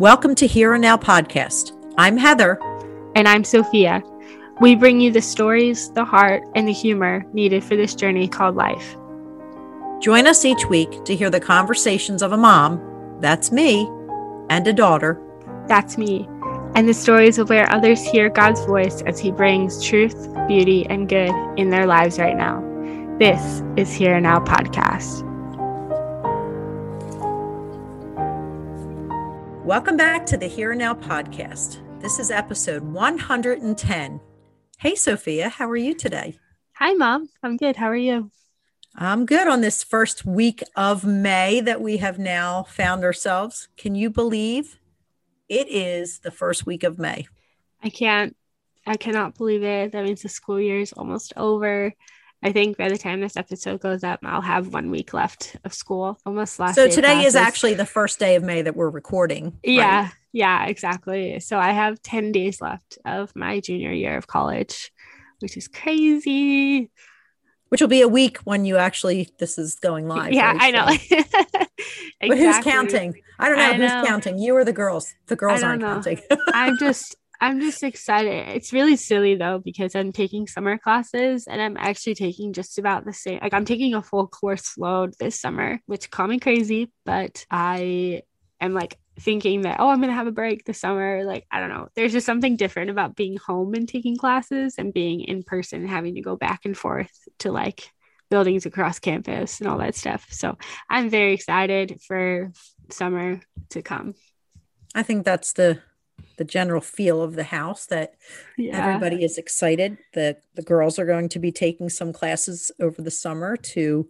Welcome to Here and Now podcast. I'm Heather. And I'm Sophia. We bring you the stories, the heart, and the humor needed for this journey called life. Join us each week to hear the conversations of a mom, that's me, and a daughter, that's me, and the stories of where others hear God's voice as He brings truth, beauty, and good in their lives right now. This is Here and Now podcast. Welcome back to the Here and Now podcast. This is episode 110. Hey, Sophia, how are you today? Hi, Mom. I'm good. How are you? I'm good on this first week of May that we have now found ourselves. Can you believe it is the first week of May? I can't. I cannot believe it. That means the school year is almost over. I think by the time this episode goes up, I'll have one week left of school. Almost last. So today classes. is actually the first day of May that we're recording. Yeah, right? yeah, exactly. So I have ten days left of my junior year of college, which is crazy. Which will be a week when you actually this is going live. Yeah, right? I know. exactly. But who's counting? I don't know I who's know. counting. You or the girls? The girls aren't know. counting. I'm just I'm just excited. It's really silly though because I'm taking summer classes and I'm actually taking just about the same. Like I'm taking a full course load this summer, which call me crazy, but I am like thinking that oh I'm gonna have a break this summer. Like I don't know. There's just something different about being home and taking classes and being in person and having to go back and forth to like buildings across campus and all that stuff. So I'm very excited for summer to come. I think that's the the general feel of the house that yeah. everybody is excited. The the girls are going to be taking some classes over the summer to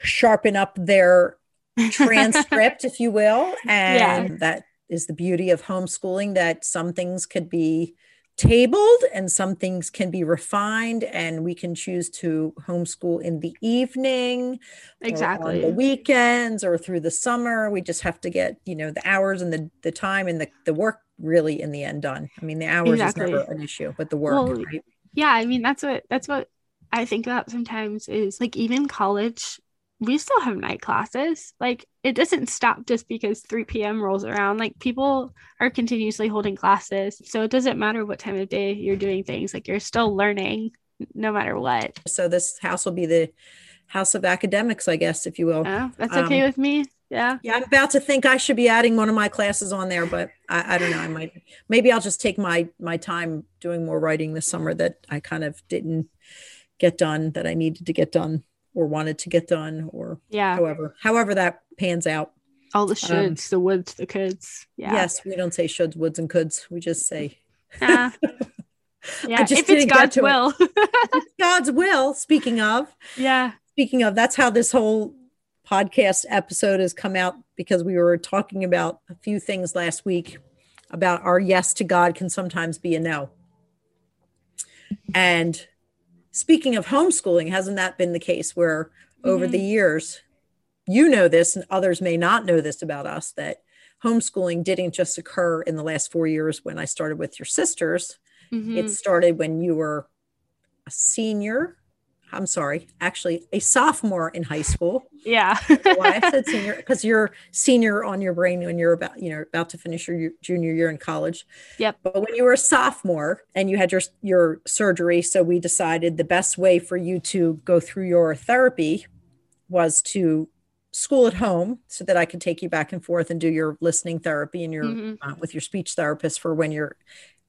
sharpen up their transcript, if you will. And yeah. that is the beauty of homeschooling that some things could be tabled and some things can be refined and we can choose to homeschool in the evening exactly on the weekends or through the summer we just have to get you know the hours and the, the time and the, the work really in the end done i mean the hours exactly. is never an issue but the work well, right? yeah i mean that's what that's what i think about sometimes is like even college we still have night classes. Like it doesn't stop just because 3 p.m. rolls around. Like people are continuously holding classes. So it doesn't matter what time of day you're doing things, like you're still learning no matter what. So this house will be the house of academics, I guess, if you will. Oh, that's okay um, with me. Yeah. Yeah. I'm about to think I should be adding one of my classes on there, but I, I don't know. I might, maybe I'll just take my, my time doing more writing this summer that I kind of didn't get done that I needed to get done or wanted to get done or yeah however however that pans out all the um, shoulds um, the woulds the coulds yeah yes we don't say shoulds woulds and coulds we just say uh, yeah if it's god's will it. god's will speaking of yeah speaking of that's how this whole podcast episode has come out because we were talking about a few things last week about our yes to god can sometimes be a no and speaking of homeschooling, hasn't that been the case where mm-hmm. over the mm-hmm. years, you know this and others may not know this about us that homeschooling didn't just occur in the last four years when I started with your sisters. Mm-hmm. It started when you were a senior I'm sorry, actually a sophomore in high school. Yeah. why I said senior because you're senior on your brain when you're about you know about to finish your junior year in college. Yep. But when you were a sophomore and you had your your surgery, so we decided the best way for you to go through your therapy was to school at home so that I could take you back and forth and do your listening therapy and your mm-hmm. uh, with your speech therapist for when you're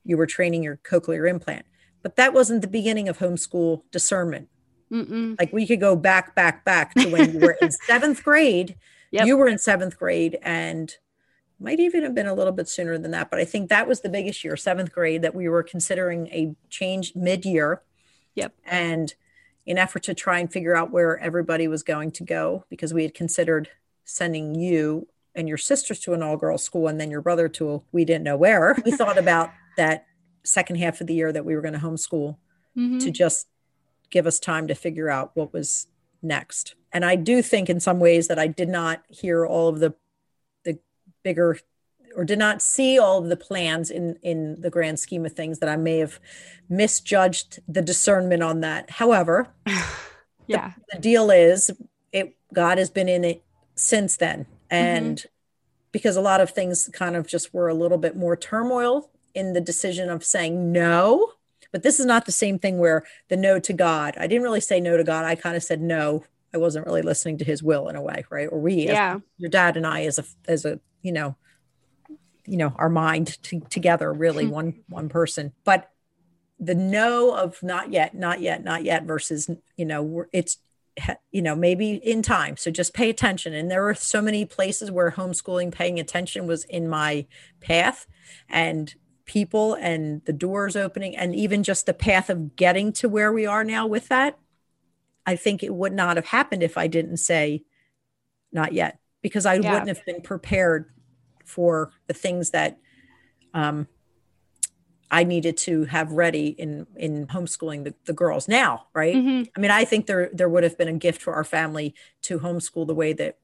you were training your cochlear implant. But that wasn't the beginning of homeschool discernment Mm-mm. Like we could go back, back, back to when you were in seventh grade. Yep. You were in seventh grade and might even have been a little bit sooner than that. But I think that was the biggest year, seventh grade, that we were considering a change mid year. Yep. And in effort to try and figure out where everybody was going to go, because we had considered sending you and your sisters to an all girls school and then your brother to a, we didn't know where. We thought about that second half of the year that we were going to homeschool mm-hmm. to just give us time to figure out what was next. And I do think in some ways that I did not hear all of the the bigger or did not see all of the plans in in the grand scheme of things that I may have misjudged the discernment on that. However, yeah. The, the, deal is it God has been in it since then. And mm-hmm. because a lot of things kind of just were a little bit more turmoil in the decision of saying no. But this is not the same thing where the no to God. I didn't really say no to God. I kind of said no. I wasn't really listening to his will in a way, right? Or we, yeah. your dad and I, as a as a you know, you know, our mind to, together, really hmm. one one person. But the no of not yet, not yet, not yet versus you know, it's you know maybe in time so just pay attention and there were so many places where homeschooling paying attention was in my path and people and the doors opening and even just the path of getting to where we are now with that i think it would not have happened if i didn't say not yet because i yeah. wouldn't have been prepared for the things that um, I needed to have ready in in homeschooling the, the girls now, right? Mm-hmm. I mean, I think there there would have been a gift for our family to homeschool the way that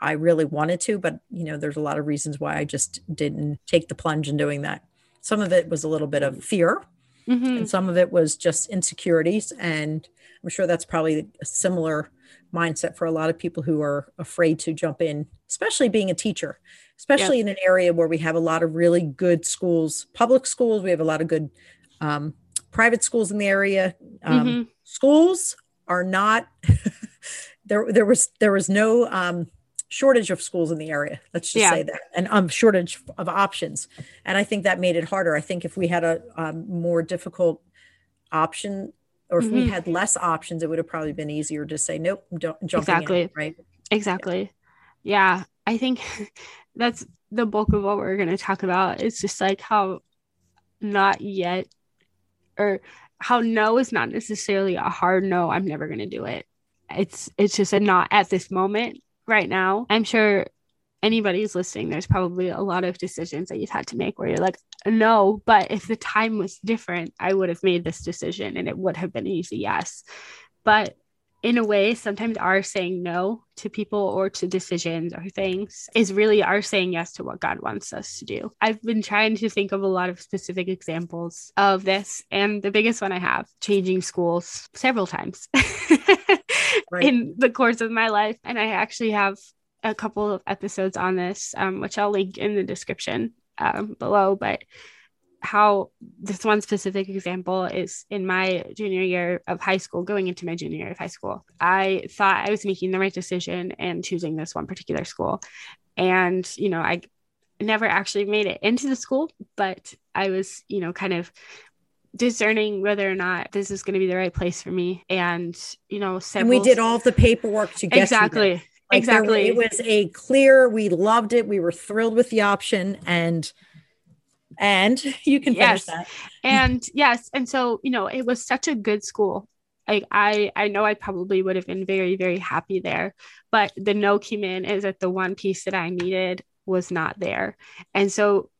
I really wanted to, but you know, there's a lot of reasons why I just didn't take the plunge in doing that. Some of it was a little bit of fear, mm-hmm. and some of it was just insecurities. And I'm sure that's probably a similar mindset for a lot of people who are afraid to jump in, especially being a teacher especially in an area where we have a lot of really good schools, public schools. We have a lot of good um, private schools in the area. Um, mm-hmm. Schools are not there. There was there was no um, shortage of schools in the area. Let's just yeah. say that, and um, shortage of options. And I think that made it harder. I think if we had a um, more difficult option, or if mm-hmm. we had less options, it would have probably been easier to say nope, don't jump exactly in, right. Exactly. Yeah. yeah. I think that's the bulk of what we're going to talk about. It's just like how not yet or how no is not necessarily a hard no, I'm never going to do it. It's it's just a not at this moment right now. I'm sure anybody's listening there's probably a lot of decisions that you've had to make where you're like no, but if the time was different, I would have made this decision and it would have been easy yes. But in a way, sometimes our saying no to people or to decisions or things is really our saying yes to what God wants us to do. I've been trying to think of a lot of specific examples of this, and the biggest one I have changing schools several times right. in the course of my life. And I actually have a couple of episodes on this, um, which I'll link in the description um, below. But how this one specific example is in my junior year of high school, going into my junior year of high school, I thought I was making the right decision and choosing this one particular school. And, you know, I never actually made it into the school, but I was, you know, kind of discerning whether or not this is going to be the right place for me. And, you know, several... and we did all the paperwork to get exactly. Like exactly. There, it was a clear, we loved it. We were thrilled with the option. And and you can finish yes. that. And yes, and so you know, it was such a good school. Like I, I know I probably would have been very, very happy there, but the no came in is that the one piece that I needed was not there, and so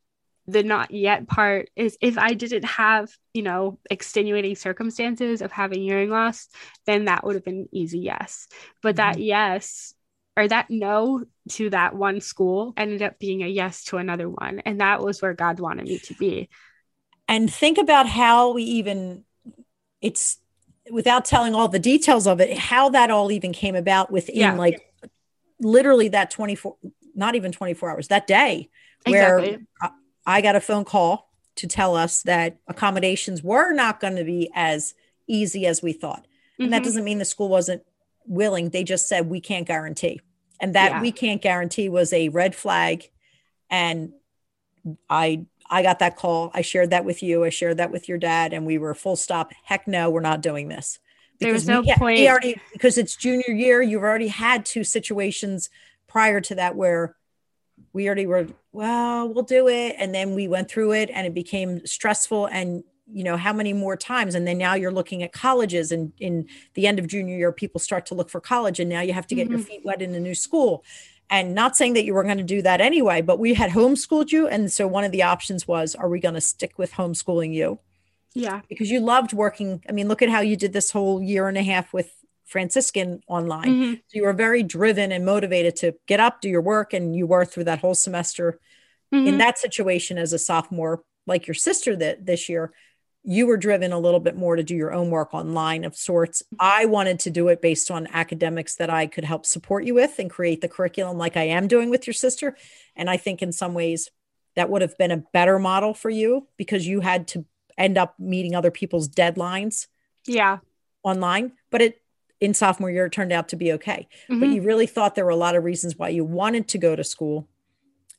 the not yet part is if I didn't have, you know, extenuating circumstances of having hearing loss, then that would have been easy yes. But mm-hmm. that yes or that no to that one school ended up being a yes to another one. And that was where God wanted me to be. And think about how we even, it's without telling all the details of it, how that all even came about within yeah. like literally that 24, not even 24 hours, that day where exactly. I got a phone call to tell us that accommodations were not going to be as easy as we thought. And mm-hmm. that doesn't mean the school wasn't willing. They just said, we can't guarantee and that yeah. we can't guarantee was a red flag and i i got that call i shared that with you i shared that with your dad and we were full stop heck no we're not doing this because there's no we, point we already because it's junior year you've already had two situations prior to that where we already were well we'll do it and then we went through it and it became stressful and you know how many more times? And then now you're looking at colleges and in the end of junior year people start to look for college and now you have to get mm-hmm. your feet wet in a new school. And not saying that you were going to do that anyway but we had homeschooled you and so one of the options was are we going to stick with homeschooling you? Yeah. Because you loved working i mean look at how you did this whole year and a half with franciscan online. Mm-hmm. so you were very driven and motivated to get up do your work and you were through that whole semester mm-hmm. in that situation as a sophomore like your sister that this year you were driven a little bit more to do your own work online of sorts. I wanted to do it based on academics that I could help support you with and create the curriculum like I am doing with your sister. And I think in some ways that would have been a better model for you because you had to end up meeting other people's deadlines. Yeah. Online, but it in sophomore year it turned out to be okay. Mm-hmm. But you really thought there were a lot of reasons why you wanted to go to school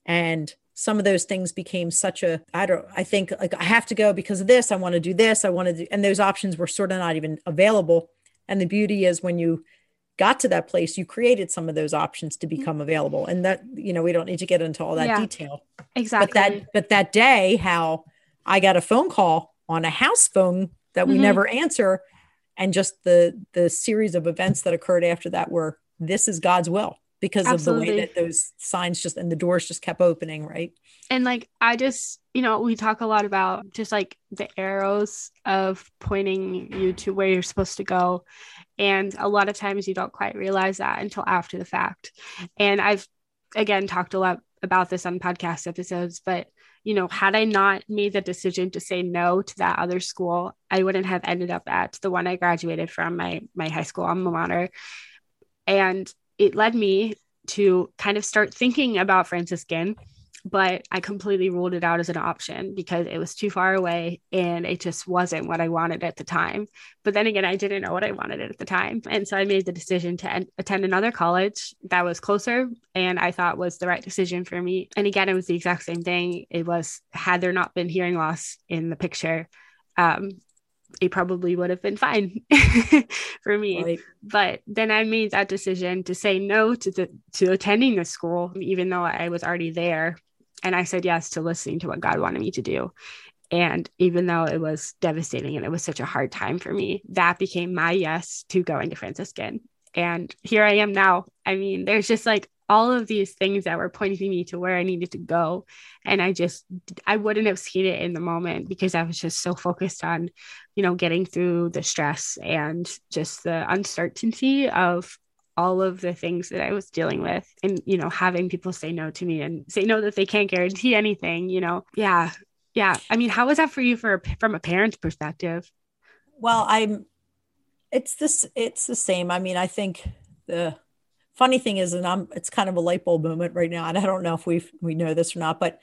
and some of those things became such a i don't i think like i have to go because of this i want to do this i want to do and those options were sort of not even available. And the beauty is when you got to that place you created some of those options to become mm-hmm. available. And that you know we don't need to get into all that yeah, detail. Exactly. but that but that day how i got a phone call on a house phone that we mm-hmm. never answer and just the the series of events that occurred after that were this is god's will because Absolutely. of the way that those signs just and the doors just kept opening, right? And like I just, you know, we talk a lot about just like the arrows of pointing you to where you're supposed to go. And a lot of times you don't quite realize that until after the fact. And I've again talked a lot about this on podcast episodes, but you know, had I not made the decision to say no to that other school, I wouldn't have ended up at the one I graduated from, my my high school alma mater. And it led me to kind of start thinking about Franciscan, but I completely ruled it out as an option because it was too far away and it just wasn't what I wanted at the time. But then again, I didn't know what I wanted at the time. And so I made the decision to en- attend another college that was closer and I thought was the right decision for me. And again, it was the exact same thing. It was, had there not been hearing loss in the picture, um, it probably would have been fine for me. Right. But then I made that decision to say no to the to attending the school, even though I was already there. And I said yes to listening to what God wanted me to do. And even though it was devastating and it was such a hard time for me, that became my yes to going to Franciscan. And here I am now. I mean, there's just like all of these things that were pointing me to where I needed to go. And I just, I wouldn't have seen it in the moment because I was just so focused on, you know, getting through the stress and just the uncertainty of all of the things that I was dealing with and, you know, having people say no to me and say no that they can't guarantee anything, you know. Yeah. Yeah. I mean, how was that for you for from a parent's perspective? Well, I'm it's this it's the same. I mean, I think the funny thing is, and I'm it's kind of a light bulb moment right now, and I don't know if we we know this or not, but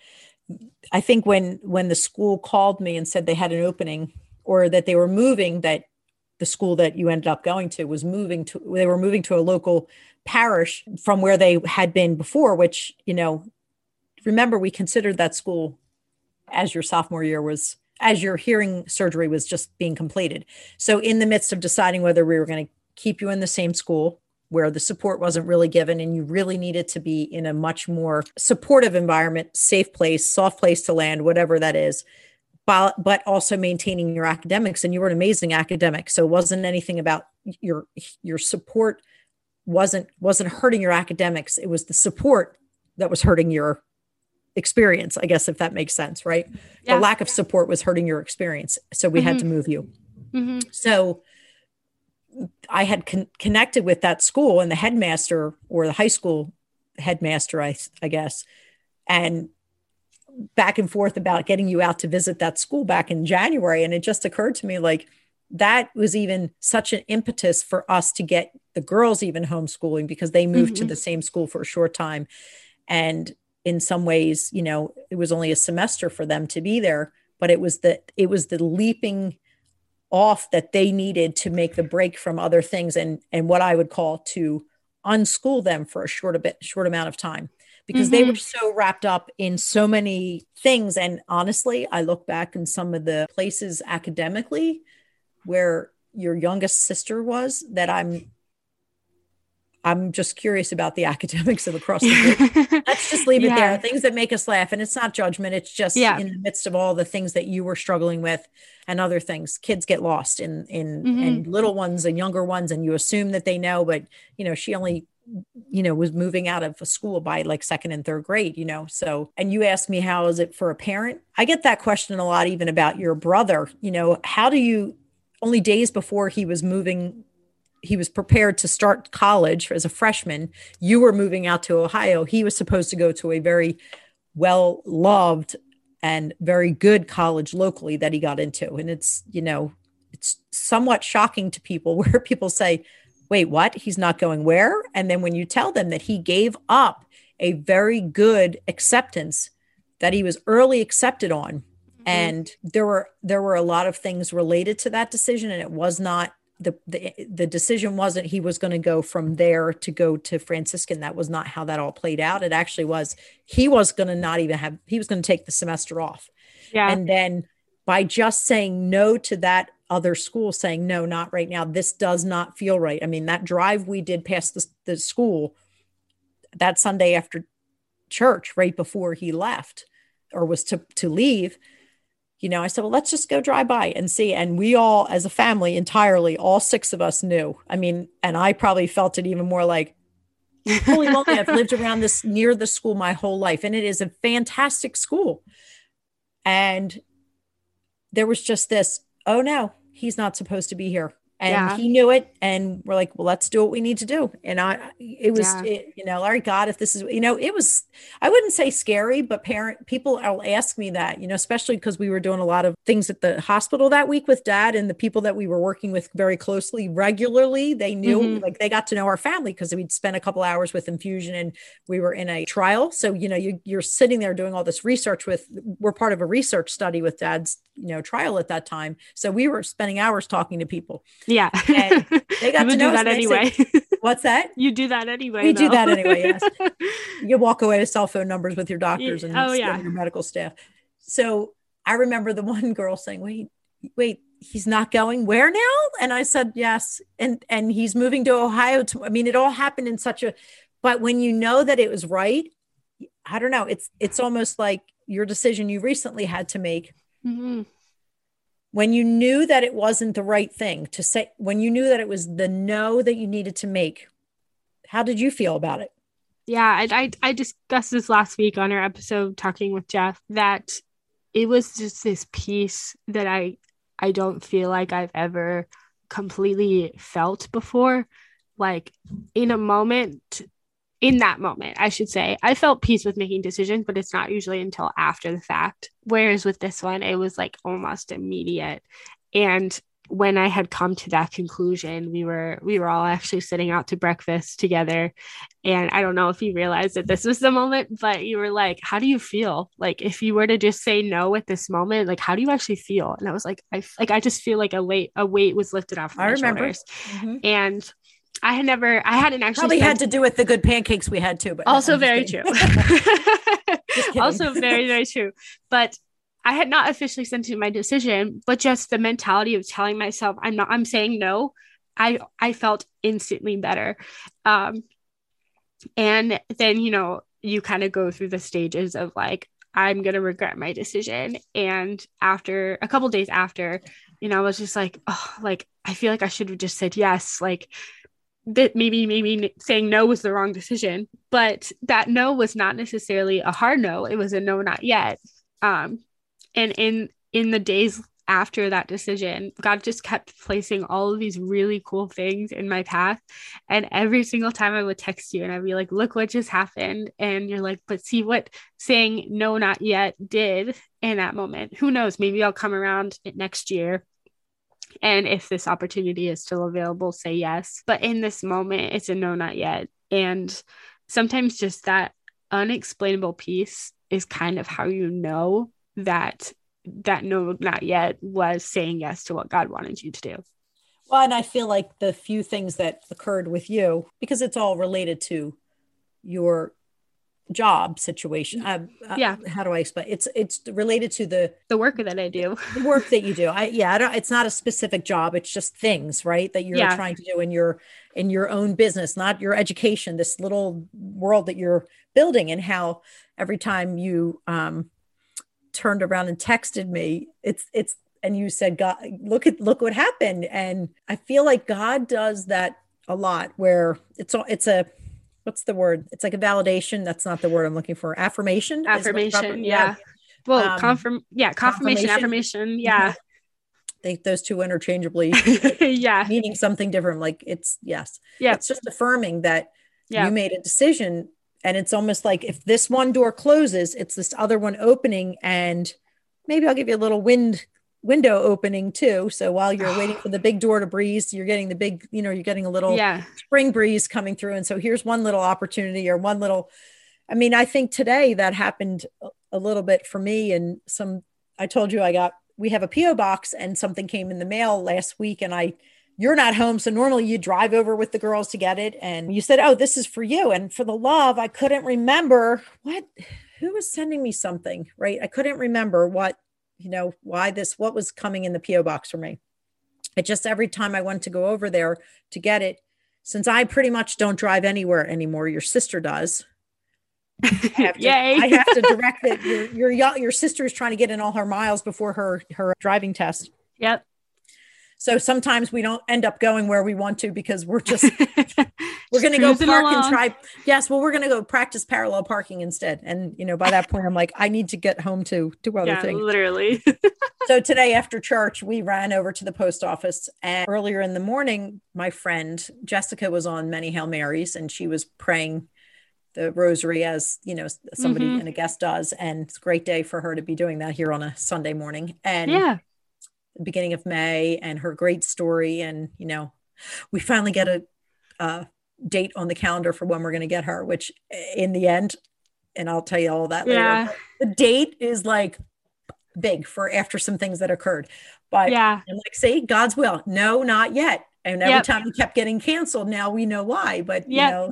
I think when when the school called me and said they had an opening or that they were moving, that the school that you ended up going to was moving to they were moving to a local parish from where they had been before, which you know, remember we considered that school as your sophomore year was as your hearing surgery was just being completed. So in the midst of deciding whether we were going to keep you in the same school where the support wasn't really given and you really needed to be in a much more supportive environment, safe place, soft place to land, whatever that is. But, but also maintaining your academics and you were an amazing academic so it wasn't anything about your your support wasn't wasn't hurting your academics it was the support that was hurting your experience i guess if that makes sense right yeah. the lack of support was hurting your experience so we mm-hmm. had to move you mm-hmm. so I had con- connected with that school and the headmaster or the high school headmaster, I, I guess, and back and forth about getting you out to visit that school back in January. And it just occurred to me like that was even such an impetus for us to get the girls even homeschooling because they moved mm-hmm. to the same school for a short time. And in some ways, you know, it was only a semester for them to be there, but it was the it was the leaping off that they needed to make the break from other things and and what I would call to unschool them for a short a bit short amount of time because mm-hmm. they were so wrapped up in so many things and honestly I look back in some of the places academically where your youngest sister was that I'm I'm just curious about the academics of across the board. Let's just leave it yeah. there. Things that make us laugh. And it's not judgment. It's just yeah. in the midst of all the things that you were struggling with and other things. Kids get lost in in mm-hmm. and little ones and younger ones, and you assume that they know, but you know, she only you know was moving out of a school by like second and third grade you know so and you asked me how is it for a parent i get that question a lot even about your brother you know how do you only days before he was moving he was prepared to start college as a freshman. You were moving out to Ohio. He was supposed to go to a very well loved and very good college locally that he got into. And it's, you know, it's somewhat shocking to people where people say, wait, what? He's not going where? And then when you tell them that he gave up a very good acceptance that he was early accepted on mm-hmm. and there were there were a lot of things related to that decision and it was not the the, the decision wasn't he was going to go from there to go to franciscan. That was not how that all played out. It actually was he was going to not even have he was going to take the semester off. Yeah. And then by just saying no to that other school saying no not right now. This does not feel right. I mean that drive we did past the, the school that sunday after church right before he left or was to to leave you know i said well let's just go drive by and see. And we all as a family entirely all six of us knew. I mean and i probably felt it even more like holy moly i've lived around this near the school my whole life. And it is a fantastic school. And there was just this oh no he's not supposed to be here and yeah. he knew it and we're like well let's do what we need to do and i it was yeah. it, you know larry god if this is you know it was i wouldn't say scary but parent people will ask me that you know especially because we were doing a lot of things at the hospital that week with dad and the people that we were working with very closely regularly they knew mm-hmm. like they got to know our family because we'd spent a couple hours with infusion and we were in a trial so you know you, you're sitting there doing all this research with we're part of a research study with dad's you know trial at that time so we were spending hours talking to people yeah. And they got to know that anyway. Said, What's that? You do that anyway. We though. do that anyway. Yes. you walk away with cell phone numbers with your doctors and oh, yeah. your medical staff. So I remember the one girl saying, "Wait, wait, he's not going where now?" And I said, "Yes." And and he's moving to Ohio. To, I mean, it all happened in such a. But when you know that it was right, I don't know. It's it's almost like your decision you recently had to make. Mm-hmm when you knew that it wasn't the right thing to say, when you knew that it was the no that you needed to make, how did you feel about it? Yeah, I, I, I discussed this last week on our episode talking with Jeff that it was just this peace that I I don't feel like I've ever completely felt before. Like in a moment in that moment, I should say, I felt peace with making decisions, but it's not usually until after the fact. Whereas with this one, it was like almost immediate. And when I had come to that conclusion, we were we were all actually sitting out to breakfast together. And I don't know if you realized that this was the moment, but you were like, How do you feel? Like if you were to just say no at this moment, like how do you actually feel? And I was like, I like I just feel like a weight, a weight was lifted off I remember. shoulders. Mm-hmm. And I had never, I hadn't actually probably spent... had to do with the good pancakes we had too, but also no, very true. also very, very true. But I had not officially sent in my decision, but just the mentality of telling myself I'm not, I'm saying no. I I felt instantly better. Um, and then you know you kind of go through the stages of like I'm gonna regret my decision. And after a couple days after, you know, I was just like, oh, like I feel like I should have just said yes. Like that maybe maybe saying no was the wrong decision but that no was not necessarily a hard no it was a no not yet. Um and in in the days after that decision god just kept placing all of these really cool things in my path. And every single time i would text you and i'd be like look what just happened. And you're like but see what saying no not yet did in that moment. Who knows? Maybe i'll come around next year and if this opportunity is still available, say yes. But in this moment, it's a no, not yet. And sometimes just that unexplainable piece is kind of how you know that that no, not yet was saying yes to what God wanted you to do. Well, and I feel like the few things that occurred with you, because it's all related to your job situation. Uh, uh, yeah. How do I explain? It's it's related to the the work that I do. the work that you do. I yeah. I don't. It's not a specific job. It's just things, right? That you're yeah. trying to do in your in your own business, not your education. This little world that you're building, and how every time you um, turned around and texted me, it's it's and you said, God, look at look what happened. And I feel like God does that a lot, where it's all it's a what's the word? It's like a validation. That's not the word I'm looking for. Affirmation. Affirmation. Yeah. yeah. Well, um, confirm. Yeah, confirmation, confirmation. Affirmation. Yeah. They those two interchangeably. yeah. Meaning something different. Like it's yes. Yeah. It's just affirming that yeah. you made a decision And it's almost like if this one door closes, it's this other one opening. And maybe I'll give you a little wind window opening too. So while you're ah. waiting for the big door to breeze, you're getting the big, you know, you're getting a little Yeah. spring breeze coming through. And so here's one little opportunity or one little, I mean, I think today that happened a- a little bit for me. And some, I told you I got, we have a P.O. box and something came in the mail last week and I, you're not home. So normally you drive over with the girls to get it. And you said, Oh, this is for you. And for the love, I couldn't remember what, who was sending me something, right? I couldn't remember what, you know, why this, what was coming in the P.O. box for me. It just every time I went to go over there to get it, since I pretty much don't drive anywhere anymore, your sister does. I have to, Yay. I have to direct it. Your, your your sister is trying to get in all her miles before her her driving test. Yep. So sometimes we don't end up going where we want to because we're just we're going to go park and try. Yes, well, we're going to go practice parallel parking instead. And you know, by that point, I'm like, I need to get home to do other yeah, things. literally. So today after church, we ran over to the post office. And earlier in the morning, my friend Jessica was on many Hail Marys and she was praying the rosary as you know somebody Mhm. and a guest does. And it's a great day for her to be doing that here on a Sunday morning. And yeah. The beginning of May and her great story. And, you know, we finally get a, a date on the calendar for when we're going to get her, which eh, in the end, and I'll tell you all that later. Yeah. but The date is like big for after some things that occurred. But Yeah. I'm like, say God's will. No, not yet. And every Yep. time we kept getting canceled, now we know why. But, you know,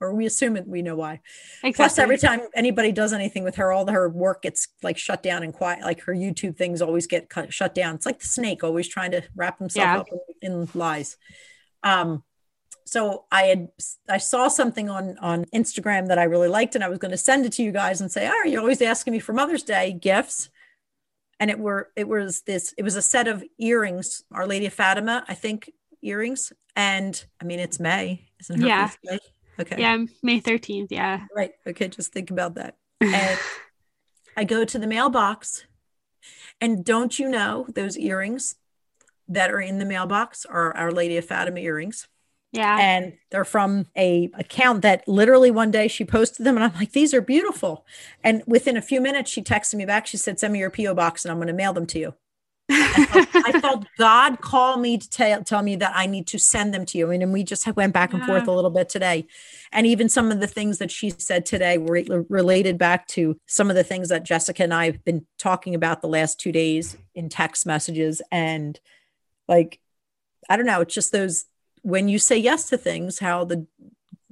or we assume it, we know why. Exactly. Plus, every time anybody does anything with her, all her work gets like shut down and quiet. Like her YouTube things always get cut, shut down. It's like the snake always trying to wrap himself Yeah. up in, in lies. Um, so I had I saw something on on Instagram that I really liked, and I was going to send it to you guys and say, "Oh, you're always asking me for Mother's Day gifts." And it were it was this it was a set of earrings, Our Lady of Fatima, I think earrings, and I mean it's May, isn't her Yeah. Okay. Yeah. May 13th. Yeah. Right. Okay. Just think about that. And I go to the mailbox, and don't you know those earrings that are in the mailbox are Our Lady of Fatima earrings? Yeah. And they're from a account that literally one day she posted them, and I'm like, these are beautiful. And within a few minutes, she texted me back. She said, "Send me your PO box, and I'm going to mail them to you." I felt, I felt God call me to tell, tell me that I need to send them to you. And, and we just went back and forth a little bit today. And even some of the things that she said today were related back to some of the things that Jessica and I have been talking about the last two days in text messages. And like, I don't know, it's just those when you say yes to things, how the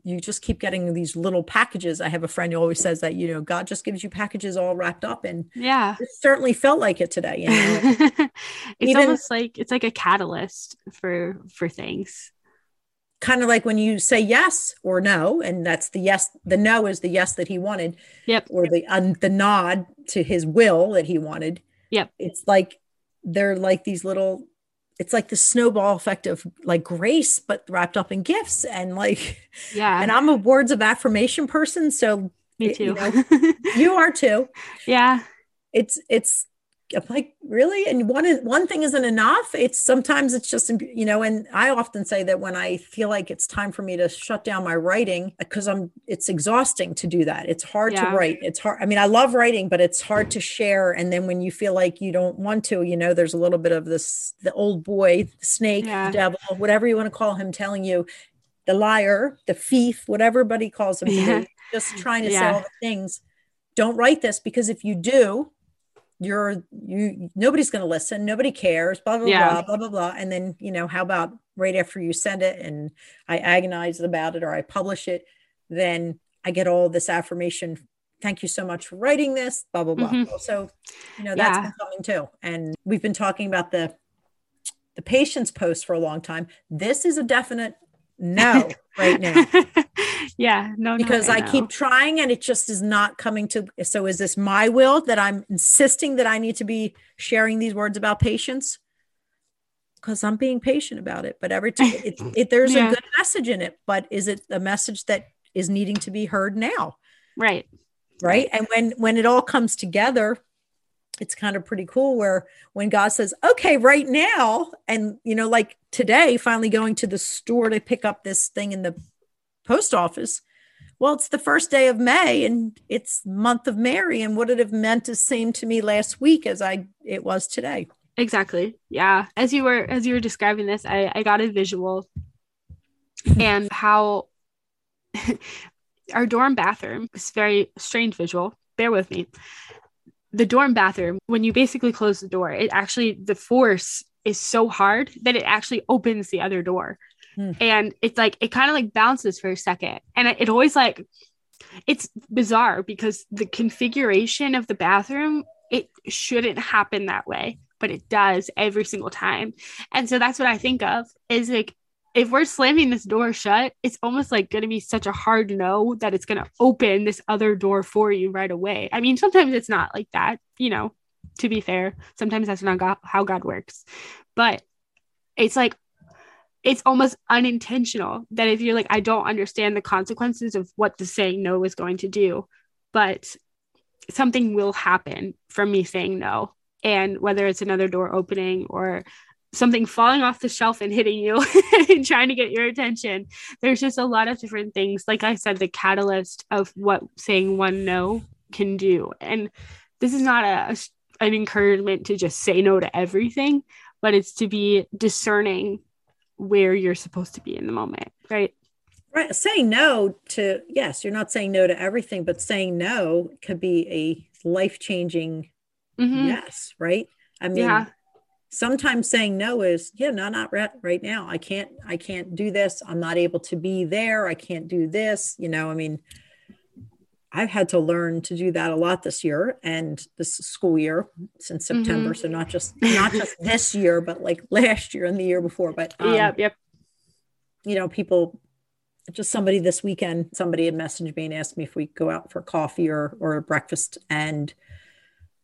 you just keep getting these little packages. I have a friend who always says that, you know, God just gives you packages all wrapped up. And yeah. it certainly felt like it today. You know? it's Even- almost like it's like a catalyst for for things. kind of like when you say yes or no, and that's the yes, the no is the yes that he wanted, Yep. or the the nod to his will that he wanted. Yep. It's like they're like these little. It's like the snowball effect of like grace, but wrapped up in gifts, and like, Yeah. and I'm a words of affirmation person, so me you too. know, you are too. yeah. It's it's I'm like really, and one is one thing isn't enough. It's sometimes it's just you know, and I often say that when I feel like it's time for me to shut down my writing uh, because I'm it's exhausting to do that. It's hard Yeah. to write. It's hard. I mean, I love writing, but it's hard to share. And then when you feel like you don't want to, you know, there's a little bit of this the old boy, the snake, Yeah. the devil, whatever you want to call him, telling you the liar, the thief, whatever everybody calls him Yeah. just trying to say all the things. Don't write this because if you do, you're you nobody's going to listen nobody cares blah blah Yeah. blah blah blah blah and then you know how about right after you send it and i agonize about it or i publish it then i get all this affirmation thank you so much for writing this blah blah blah Mhm. so you know that's Yeah. been coming too and we've been talking about the the patience post for a long time this is a definite no right now yeah. No. no, because I know. keep trying and it just is not coming to. So is this my will that I'm insisting that I need to be sharing these words about patience? Because I'm being patient about it, but every time it, it, there's Yeah. a good message in it, but is it a message that is needing to be heard now? Right. Right. And when when it all comes together, it's kind of pretty cool where when God says, okay, right now, and you know, like today, finally going to the store to pick up this thing in the post office well, it's the first day of May and it's month of Mary. And would it have meant the same to me last week as I it was today? Exactly. Yeah. As you were as you were describing this, I, I got a visual and how our dorm bathroom is very strange visual. Bear with me. The dorm bathroom, when you basically close the door, it actually the force is so hard that it actually opens the other door. Hmm. And it's like it kind of like bounces for a second. And it, it always like it's bizarre because the configuration of the bathroom, it shouldn't happen that way, but it does every single time. And so that's what I think of is like if we're slamming this door shut, it's almost like going to be such a hard no that it's going to open this other door for you right away. I mean, sometimes it's not like that, you know, to be fair. Sometimes that's not God, how God works. But it's like, it's almost unintentional that if you're like, I don't understand the consequences of what the saying no is going to do, but something will happen from me saying no. And whether it's another door opening or something falling off the shelf and hitting you and trying to get your attention. There's just a lot of different things. Like I said, the catalyst of what saying one no can do. And this is not a, a an encouragement to just say no to everything, but it's to be discerning where you're supposed to be in the moment, right? Right. Saying no to, yes, you're not saying no to everything, but saying no could be a life changing mm-hmm. yes, right? I mean, yeah sometimes saying no is yeah no not right, right now. I can't i can't do this. I'm not able to be there. I can't do this. You know i mean i've had to learn to do that a lot this year and this school year since september. Mm-hmm. so not just not just this year but like last year and the year before. But um, yep yep. you know people just somebody this weekend somebody had messaged me and asked me if we go out for coffee or or breakfast. And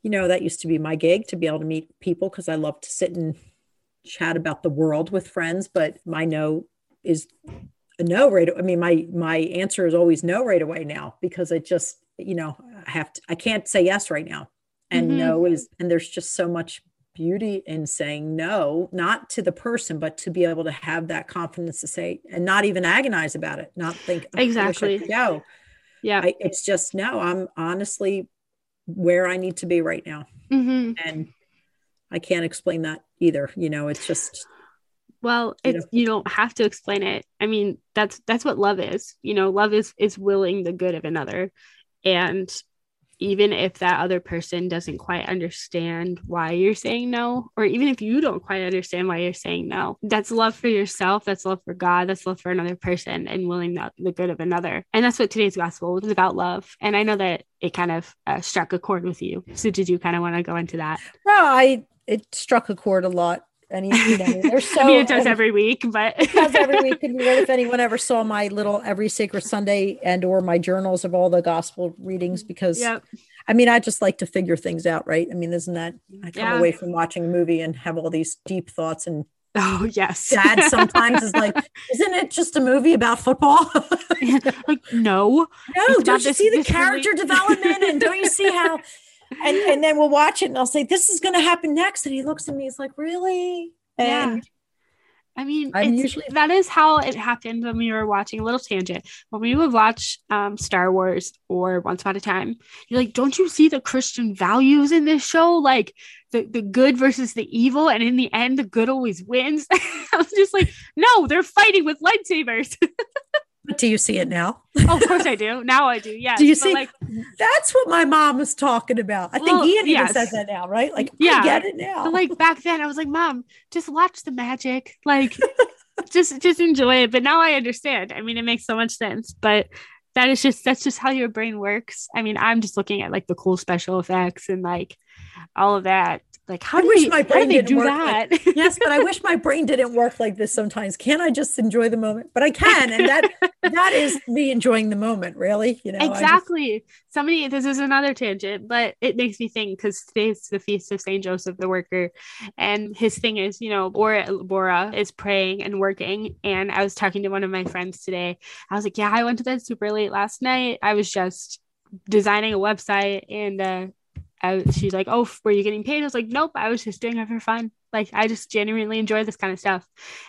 you know, that used to be my gig to be able to meet people because I love to sit and chat about the world with friends. But my no is a no right. I mean, my my answer is always no right away now because I just, you know, I have to. I can't say yes right now, and mm-hmm. no is, and there's just so much beauty in saying no, not to the person, but to be able to have that confidence to say and not even agonize about it, not think oh, exactly. go. Yeah, I, it's just no. I'm honestly where I need to be right now. Mm-hmm. And I can't explain that either. You know, it's just well, it's you, know. you don't have to explain it. I mean, that's that's what love is. You know, love is is willing the good of another. And even if that other person doesn't quite understand why you're saying no, or even if you don't quite understand why you're saying no, that's love for yourself. That's love for God. That's love for another person and willing the, the good of another. And that's what today's gospel is about love. And I know that it kind of uh, struck a chord with you. So did you kind of want to go into that? No, I, it struck a chord a lot and you know, they're so. I mean, it does um, every week, but it does every week. And if anyone ever saw my little every sacred Sunday and or my journals of all the gospel readings, because yep. I mean, I just like to figure things out, right? I mean, isn't that I come yeah. away from watching a movie and have all these deep thoughts and Oh yes. Dad sometimes is like, isn't it just a movie about football? like, no. No, don't you see the character really... development and don't you see how and and then we'll watch it and I'll say, This is gonna happen next. And he looks at me, he's like, Really? And yeah. I mean, usually that is how it happened when we were watching a little tangent. When we would watch um, Star Wars or Once Upon a Time, you're like, don't you see the Christian values in this show? Like the, the good versus the evil, and in the end, the good always wins. I was just like, no, they're fighting with lightsabers. do you see it now? oh, of course I do. Now I do. Yeah. Do you see? Like, that's what my mom was talking about. I think well, Ian yes. even says that now, right? Like, yeah, I get it now. But like back then, I was like, Mom, just watch the magic. Like, just just enjoy it. But now I understand. I mean, it makes so much sense. But that is just that's just how your brain works. I mean, I'm just looking at like the cool special effects and like all of that. Like, how I do wish they, my brain didn't do that? Like, yes, but I wish my brain didn't work like this sometimes. Can I just enjoy the moment? But I can, and that that is me enjoying the moment. Really, you know. Exactly. Just... Somebody. This is another tangent, but it makes me think because today's the feast of Saint Joseph the Worker, and his thing is, you know, Bora Bora is praying and working. And I was talking to one of my friends today. I was like, "Yeah, I went to bed super late last night. I was just." designing a website and uh, I, she's like, "Oh, were you getting paid?" I was like, "Nope, I was just doing it for fun. Like, I just genuinely enjoy this kind of stuff."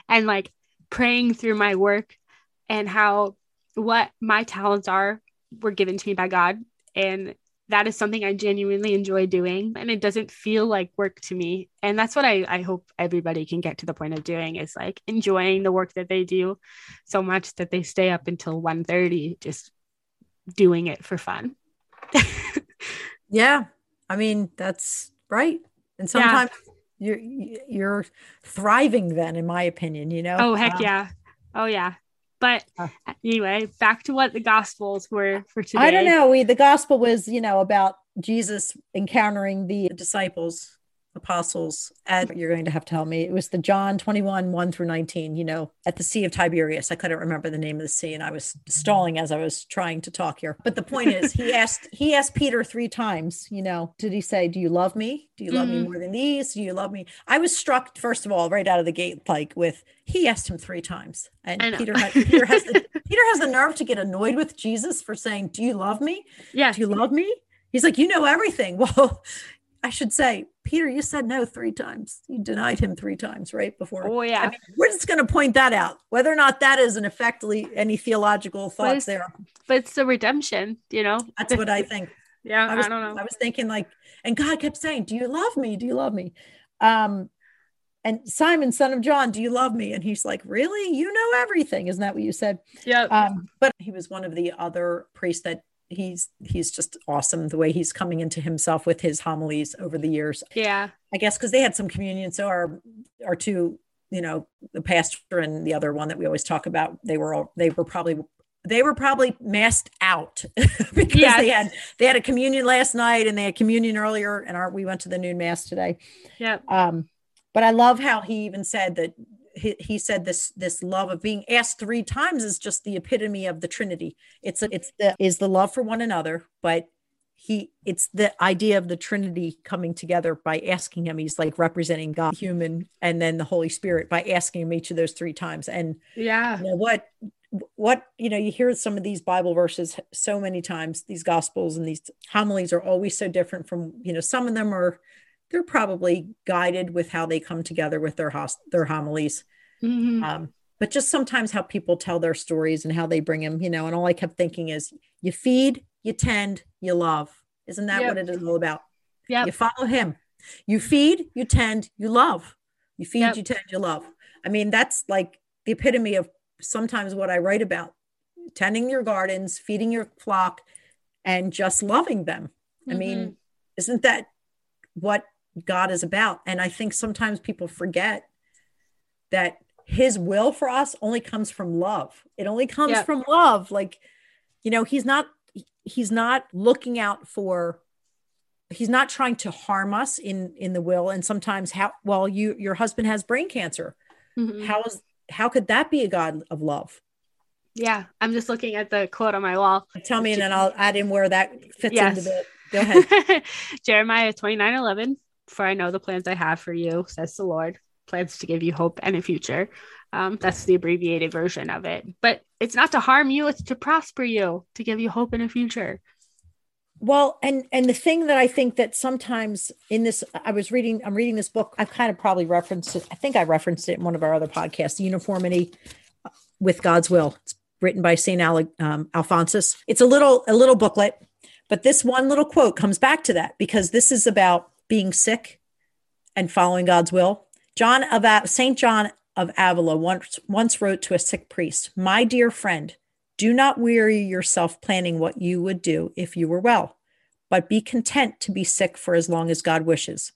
And like praying through my work and how what my talents are were given to me by God. And that is something I genuinely enjoy doing. And it doesn't feel like work to me. And that's what I, I hope everybody can get to the point of doing is like enjoying the work that they do so much that they stay up until 1.30 just doing it for fun. yeah. I mean, that's right. And sometimes yeah. you're you're thriving then, in my opinion, you know? Oh heck um, yeah. Oh yeah. But anyway, back to what the gospels were for today. I don't know. We the gospel was, you know, about Jesus encountering the disciples apostles at you're going to have to tell me. It was the john 21 1 through 19 you know at the sea of tiberias. I couldn't remember the name of the sea and i was stalling as i was trying to talk here. But the point is he asked he asked peter three times you know did he say do you love me? Do you love mm-hmm. me more than these? Do you love me? I was struck first of all right out of the gate like with he asked him three times. And peter had, peter has the peter has the nerve to get annoyed with jesus for saying do you love me? Yeah do you love me? He's like, you know everything. Well, I should say, Peter, you said no three times. You denied him three times, right? Before. Oh, yeah. I mean, we're just going to point that out. Whether or not that is an effectively any theological thoughts but there. But it's the redemption, you know? That's what I think. yeah. I, was, I don't know. I was thinking, like, and God kept saying, Do you love me? Do you love me? Um, and Simon, son of John, do you love me? And he's like, Really? You know everything. Isn't that what you said? Yeah. Um, but he was one of the other priests that he's he's just awesome the way he's coming into himself with his homilies over the years. Yeah. I guess because they had some communion. So our our two, you know, the pastor and the other one that we always talk about, they were all they were probably they were probably masked out because yes. they had they had a communion last night and they had communion earlier and our we went to the noon mass today. Yeah. Um, but I love how he even said that he, he said this this love of being asked three times is just the epitome of the trinity. It's a, it's the is the love for one another but he it's the idea of the trinity coming together by asking him. He's like representing god human and then the holy spirit by asking him each of those three times. And yeah. you know what what you know you hear some of these bible verses so many times these gospels and these homilies are always so different from you know some of them are they're probably guided with how they come together with their host their homilies. Mm-hmm. Um, but just sometimes how people tell their stories and how they bring them, you know. And all I kept thinking is, you feed, you tend, you love. Isn't that yep. what it is all about? Yeah. You follow him. You feed, you tend, you love. You feed, yep. you tend, you love. I mean, that's like the epitome of sometimes what I write about: tending your gardens, feeding your flock, and just loving them. Mm-hmm. I mean, mm-hmm. isn't that what God is about. And I think sometimes people forget that his will for us only comes from love. It only comes yep. from love. Like, you know, he's not he's not looking out for he's not trying to harm us in in the will and sometimes how well you your husband has brain cancer mm-hmm. how is how could that be a god of love yeah i'm just looking at the quote on my wall tell me and then i'll add in where that fits yes. into the go ahead jeremiah 29 11 for I know the plans I have for you, says the Lord, plans to give you hope and a future. Um, that's the abbreviated version of it. But it's not to harm you, it's to prosper you, to give you hope and a future. Well, and and the thing that I think that sometimes in this, I was reading, I'm reading this book. I've kind of probably referenced it. I think I referenced it in one of our other podcasts, Uniformity with God's Will. It's written by Saint Ale, um, Alphonsus. It's a little a little booklet, but this one little quote comes back to that because this is about being sick and following God's will. John of St. John of Avila once, once wrote to a sick priest, My dear friend, do not weary yourself planning what you would do if you were well, but be content to be sick for as long as God wishes.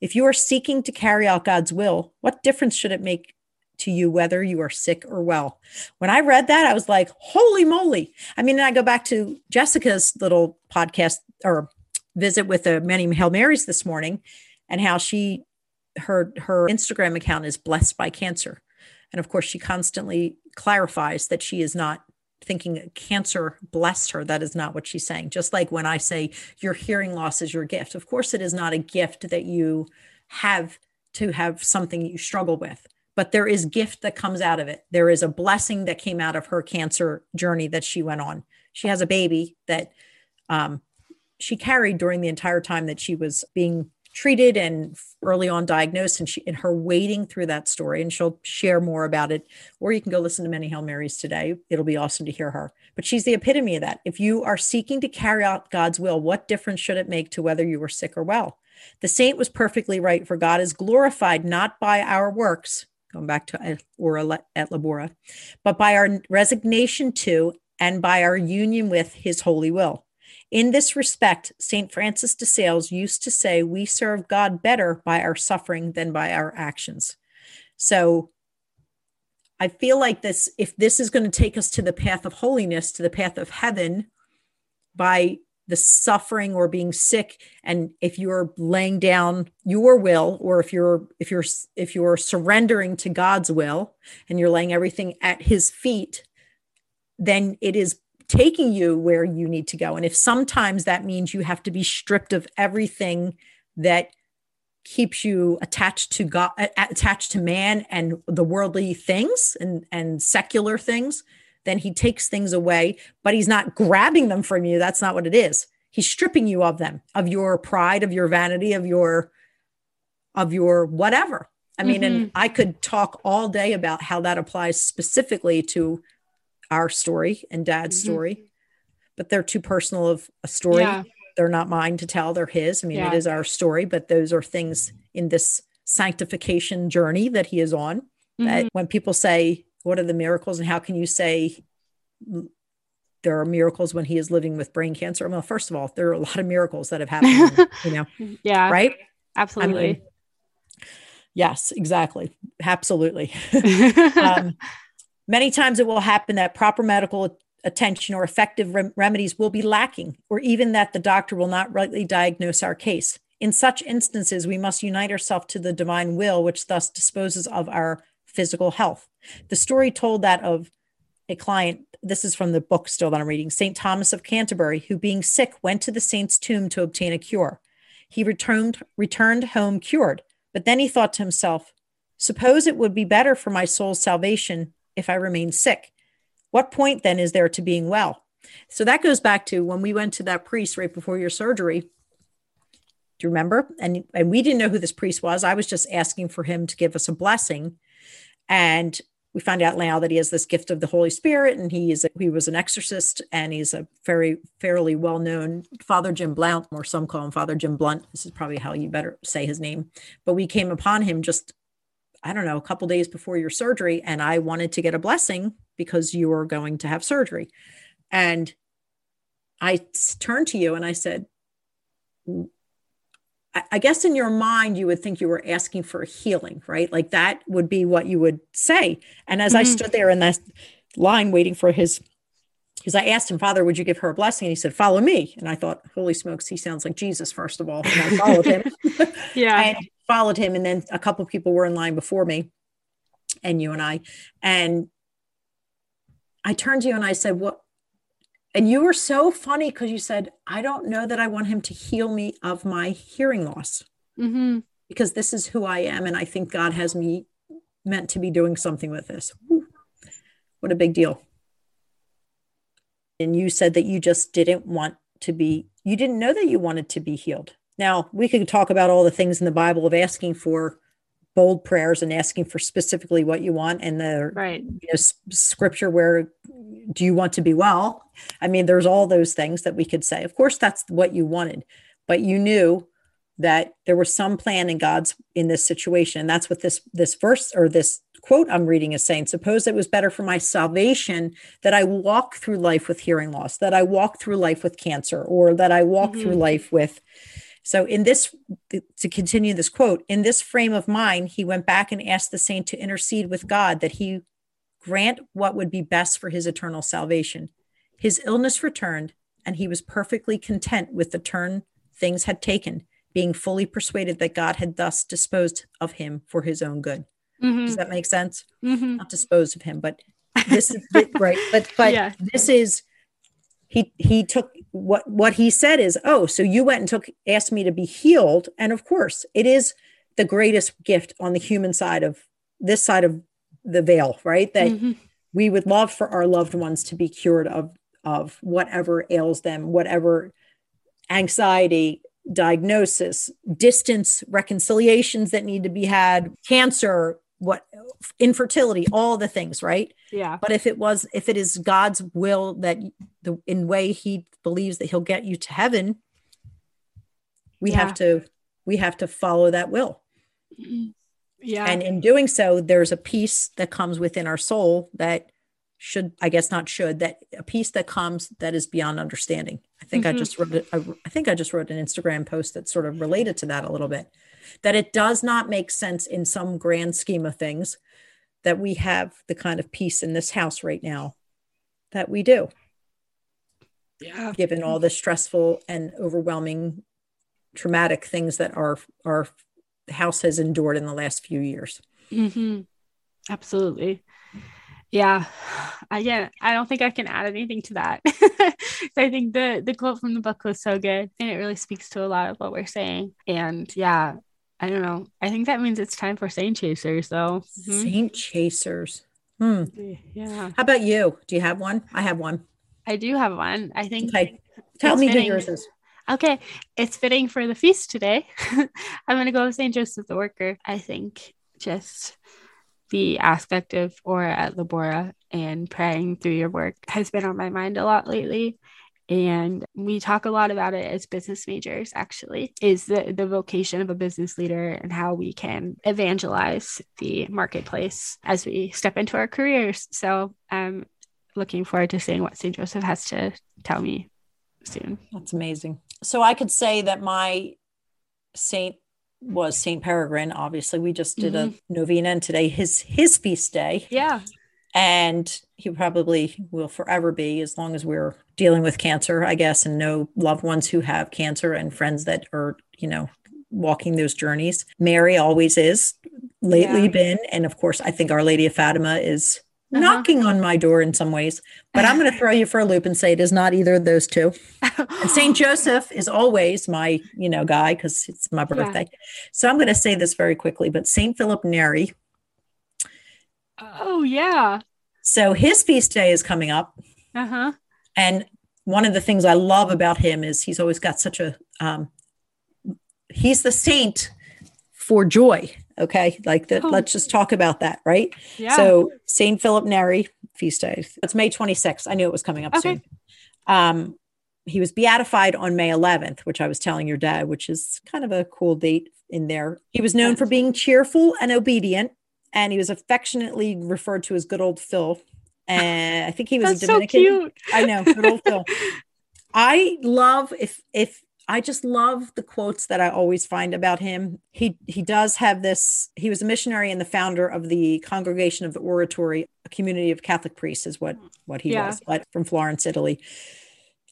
If you are seeking to carry out God's will, what difference should it make to you whether you are sick or well? When I read that, I was like, holy moly. I mean, I go back to Jessica's little podcast or visit with the many Hail Marys this morning and how she her her Instagram account is blessed by cancer. And of course, she constantly clarifies that she is not thinking cancer blessed her. That is not what she's saying. Just like when I say your hearing loss is your gift. Of course, it is not a gift that you have to have something you struggle with, but there is gift that comes out of it. There is a blessing that came out of her cancer journey that she went on. She has a baby that um, she carried during the entire time that she was being treated and early on diagnosed and she and her wading through that story and she'll share more about it or you can go listen to many hail marys today. It'll be awesome to hear her. But she's the epitome of that. If you are seeking to carry out god's will what difference should it make to whether you were sick or well? The saint was perfectly right for god is glorified not by our works going back to ora et labora but by our resignation to and by our union with his holy will in this respect, St. Francis de Sales used to say, We serve God better by our suffering than by our actions. So I feel like this, if this is going to take us to the path of holiness, to the path of heaven, by the suffering or being sick and if you're laying down your will or if you're if you're if you're surrendering to God's will and you're laying everything at his feet then it is taking you where you need to go. And if sometimes that means you have to be stripped of everything that keeps you attached to God, attached to man and the worldly things and, and secular things, then he takes things away, but he's not grabbing them from you. That's not what it is. He's stripping you of them, of your pride, of your vanity, of your, of your whatever. I mean, mm-hmm. and I could talk all day about how that applies specifically to our story and dad's mm-hmm. story, but they're too personal of a story. Yeah. They're not mine to tell, they're his. I mean, yeah. it is our story, but those are things in this sanctification journey that he is on. Mm-hmm. That when people say, What are the miracles? and how can you say there are miracles when he is living with brain cancer? Well, first of all, there are a lot of miracles that have happened, you know. yeah. Right? Absolutely. I mean, yes, exactly. Absolutely. um, Many times it will happen that proper medical attention or effective rem- remedies will be lacking, or even that the doctor will not rightly diagnose our case. In such instances, we must unite ourselves to the divine will, which thus disposes of our physical health. The story told that of a client, this is from the book still that I'm reading, St. Thomas of Canterbury, who being sick went to the saint's tomb to obtain a cure. He returned, returned home cured, but then he thought to himself, Suppose it would be better for my soul's salvation if I remain sick? What point then is there to being well? So that goes back to when we went to that priest right before your surgery. Do you remember? And and we didn't know who this priest was. I was just asking for him to give us a blessing. And we found out now that he has this gift of the Holy Spirit, and he is a, he was an exorcist, and he's a very fairly well known Father Jim Blount, or some call him Father Jim Blunt. This is probably how you better say his name. But we came upon him just I don't know, a couple days before your surgery, and I wanted to get a blessing because you were going to have surgery. And I turned to you and I said, I guess in your mind, you would think you were asking for a healing, right? Like that would be what you would say. And as mm-hmm. I stood there in that line waiting for his, because I asked him, Father, would you give her a blessing? And he said, Follow me. And I thought, Holy smokes, he sounds like Jesus, first of all. And I followed him. yeah. and followed him and then a couple of people were in line before me and you and I and I turned to you and I said what? And you were so funny because you said I don't know that I want him to heal me of my hearing loss. Mm-hmm. because this is who I am and I think God has me meant to be doing something with this. What a big deal. And you said that you just didn't want to be you didn't know that you wanted to be healed now, we could talk about all the things in the Bible of asking for bold prayers and asking for specifically what you want and the right. you know, scripture where do you want to be well? I mean, there's all those things that we could say. Of course, that's what you wanted, but you knew that there was some plan in God's in this situation. And that's what this this verse or this quote I'm reading is saying. Suppose it was better for my salvation that I walk through life with hearing loss, that I walk through life with cancer, or that I walk mm-hmm. through life with so, in this, to continue this quote, in this frame of mind, he went back and asked the saint to intercede with God that he grant what would be best for his eternal salvation. His illness returned, and he was perfectly content with the turn things had taken, being fully persuaded that God had thus disposed of him for his own good. Mm-hmm. Does that make sense? Mm-hmm. Not disposed of him, but this is right. But but yeah. this is he he took what what he said is oh so you went and took asked me to be healed and of course it is the greatest gift on the human side of this side of the veil right that mm-hmm. we would love for our loved ones to be cured of of whatever ails them whatever anxiety diagnosis, distance reconciliations that need to be had, cancer, what infertility, all the things, right? Yeah. But if it was, if it is God's will that the in way He believes that He'll get you to heaven, we Yeah. have to we have to follow that will. Yeah. And in doing so, there's a peace that comes within our soul that should, I guess, not should, that a peace that comes that is beyond understanding. I think I Mhm. just wrote, it- I, I think I just wrote an Instagram post that sort of related to that a little bit. That it does not make sense in some grand scheme of things that we have the kind of peace in this house right now that we do, yeah. given all the stressful and overwhelming traumatic things that our our house has endured in the last few years. hmm Absolutely. Yeah. Again, I don't think I can add anything to that. I think the the quote from the book was so good and it really speaks to a lot of what we're saying. And yeah, I don't know. I think that means it's time for Saint Chasers though. Mhm. Saint Chasers. Hmm. Yeah. How about you? Do you have one? I have one. I do have one. I think Okay. Tell me who yours is. Okay, it's fitting for the feast today. I'm going to go with St. Joseph the Worker. I think just the aspect of Ora et Labora and praying through your work has been on my mind a lot lately. And we talk a lot about it as business majors, actually, is the, the vocation of a business leader and how we can evangelize the marketplace as we step into our careers. So I'm looking forward to seeing what St. Joseph has to tell me soon. That's amazing. So I could say that my saint was Saint Peregrine. Obviously, we just did a mm-hmm. novena, and today his his feast day, Yeah. And he probably will forever be as long as we're dealing with cancer, I guess, and know loved ones who have cancer and friends that are, you know, walking those journeys. Mary always is, lately Yeah. been, and of course, I think Our Lady of Fatima is. Uh-huh. Knocking on my door in some ways, but I'm going to throw you for a loop and say it is not either of those two. And St. Joseph is always my, you know, guy because it's my birthday. So I'm going to say this very quickly, but St. Philip Neri. Oh yeah. So his feast day is coming up. Uh-huh. And one of the things I love about him is he's always got such a, um, he's the saint for joy. Okay. Like that. Oh. Let's just talk about that. Right. Yeah. So St. Philip Neri feast day. It's May 26th. I knew it was coming up Okay. soon. Um, he was beatified on May 11th, which I was telling your dad, which is kind of a cool date in there. He was known for being cheerful and obedient, and he was affectionately referred to as good old Phil. And I think he was a so Dominican. cute. I know, good old Phil. I love if if I just love the quotes that I always find about him. He he does have this. He was a missionary and the founder of the Congregation of the Oratory, a community of Catholic priests, is what what he Yeah. was. But from Florence, Italy.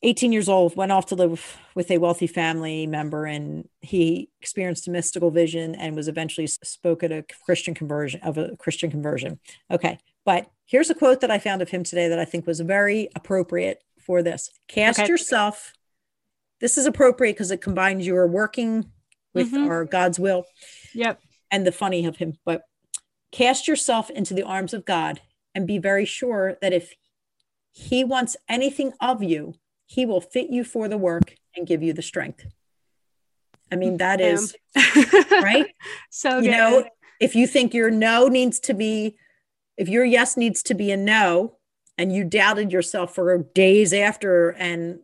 18 years old, went off to live with a wealthy family member, and he experienced a mystical vision and was eventually spoke at a Christian conversion of a Christian conversion. Okay, but here's a quote that I found of him today that I think was very appropriate for this. Cast Okay. yourself. This is appropriate because it combines your working with Mhm. our God's will Yep. and the funny of him, but cast yourself into the arms of God and be very sure that if He wants anything of you, He will fit you for the work and give you the strength. I mean, that Damn. is right. so you good. know, if you think your no needs to be, if your yes needs to be a no, and you doubted yourself for days after, and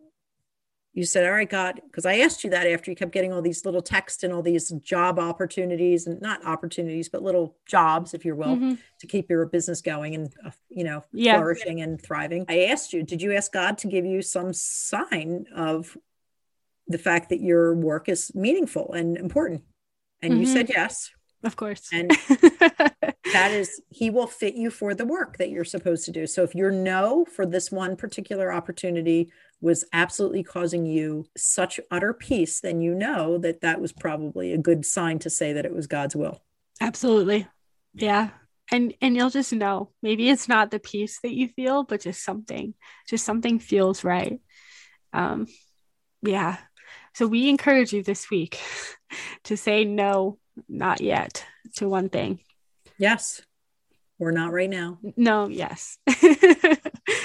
you said, All right, God, because I asked you that after you kept getting all these little texts and all these job opportunities, and not opportunities, but little jobs, if you will, Mhm. to keep your business going and, uh, you know, Yeah. flourishing and thriving. I asked you, did you ask God to give you some sign of the fact that your work is meaningful and important? And you Mhm. said yes Of course. And that is he will fit you for the work that you're supposed to do so if your no for this one particular opportunity was absolutely causing you such utter peace then you know that that was probably a good sign to say that it was god's will Absolutely. Yeah. And and you'll just know. Maybe it's not the peace that you feel, but just something. Just something feels right. Um yeah. So we encourage you this week to say no, not yet to one thing. Yes we're not right now No, yes.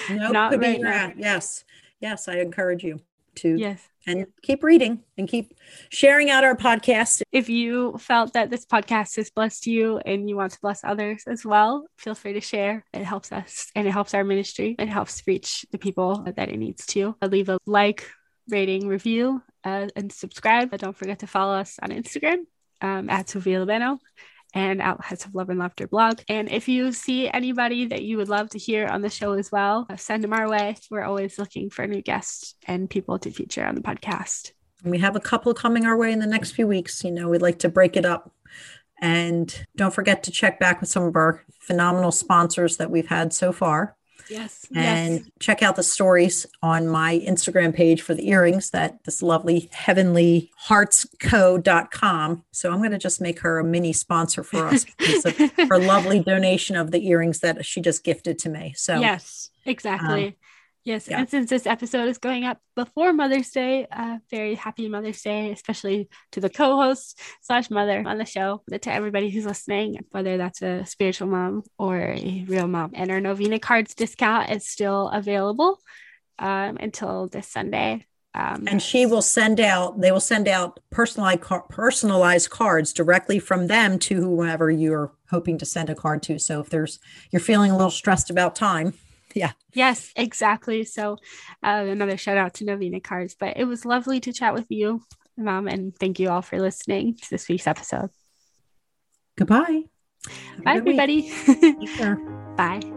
no Not right now. yes yes i encourage you to Yes. and keep reading and keep sharing out our podcast. If you felt that this podcast has blessed you and you want to bless others as well, feel free to share. It helps us and it helps our ministry. It helps reach the people that it needs to. I'll leave a like, rating, review, uh, and subscribe. But don't forget to follow us on Instagram um, at Sofia Libano and Outlets of Love and Laughter blog. And if you see anybody that you would love to hear on the show as well, uh, send them our way. We're always looking for new guests and people to feature on the podcast. We have a couple coming our way in the next few weeks. You know, we'd like to break it up. And don't forget to check back with some of our phenomenal sponsors that we've had so far. Yes. And yes. check out the stories on my Instagram page for the earrings that this lovely heavenly heartsco.com. So I'm going to just make her a mini sponsor for us because of her lovely donation of the earrings that she just gifted to me. So, yes, exactly. Um, Yes, yeah. and since this episode is going up before Mother's Day, uh, very happy Mother's Day, especially to the co-host slash mother on the show, to everybody who's listening, whether that's a spiritual mom or a real mom. And our Novena cards discount is still available um, until this Sunday. Um, and she will send out they will send out personalized personalized cards directly from them to whoever you're hoping to send a card to so if there's you're feeling a little stressed about time yeah. Yes, exactly. So, uh, another shout out to Novena Cards. But it was lovely to chat with you, Mom, and thank you all for listening to this week's episode. Goodbye. Bye, everybody. Bye.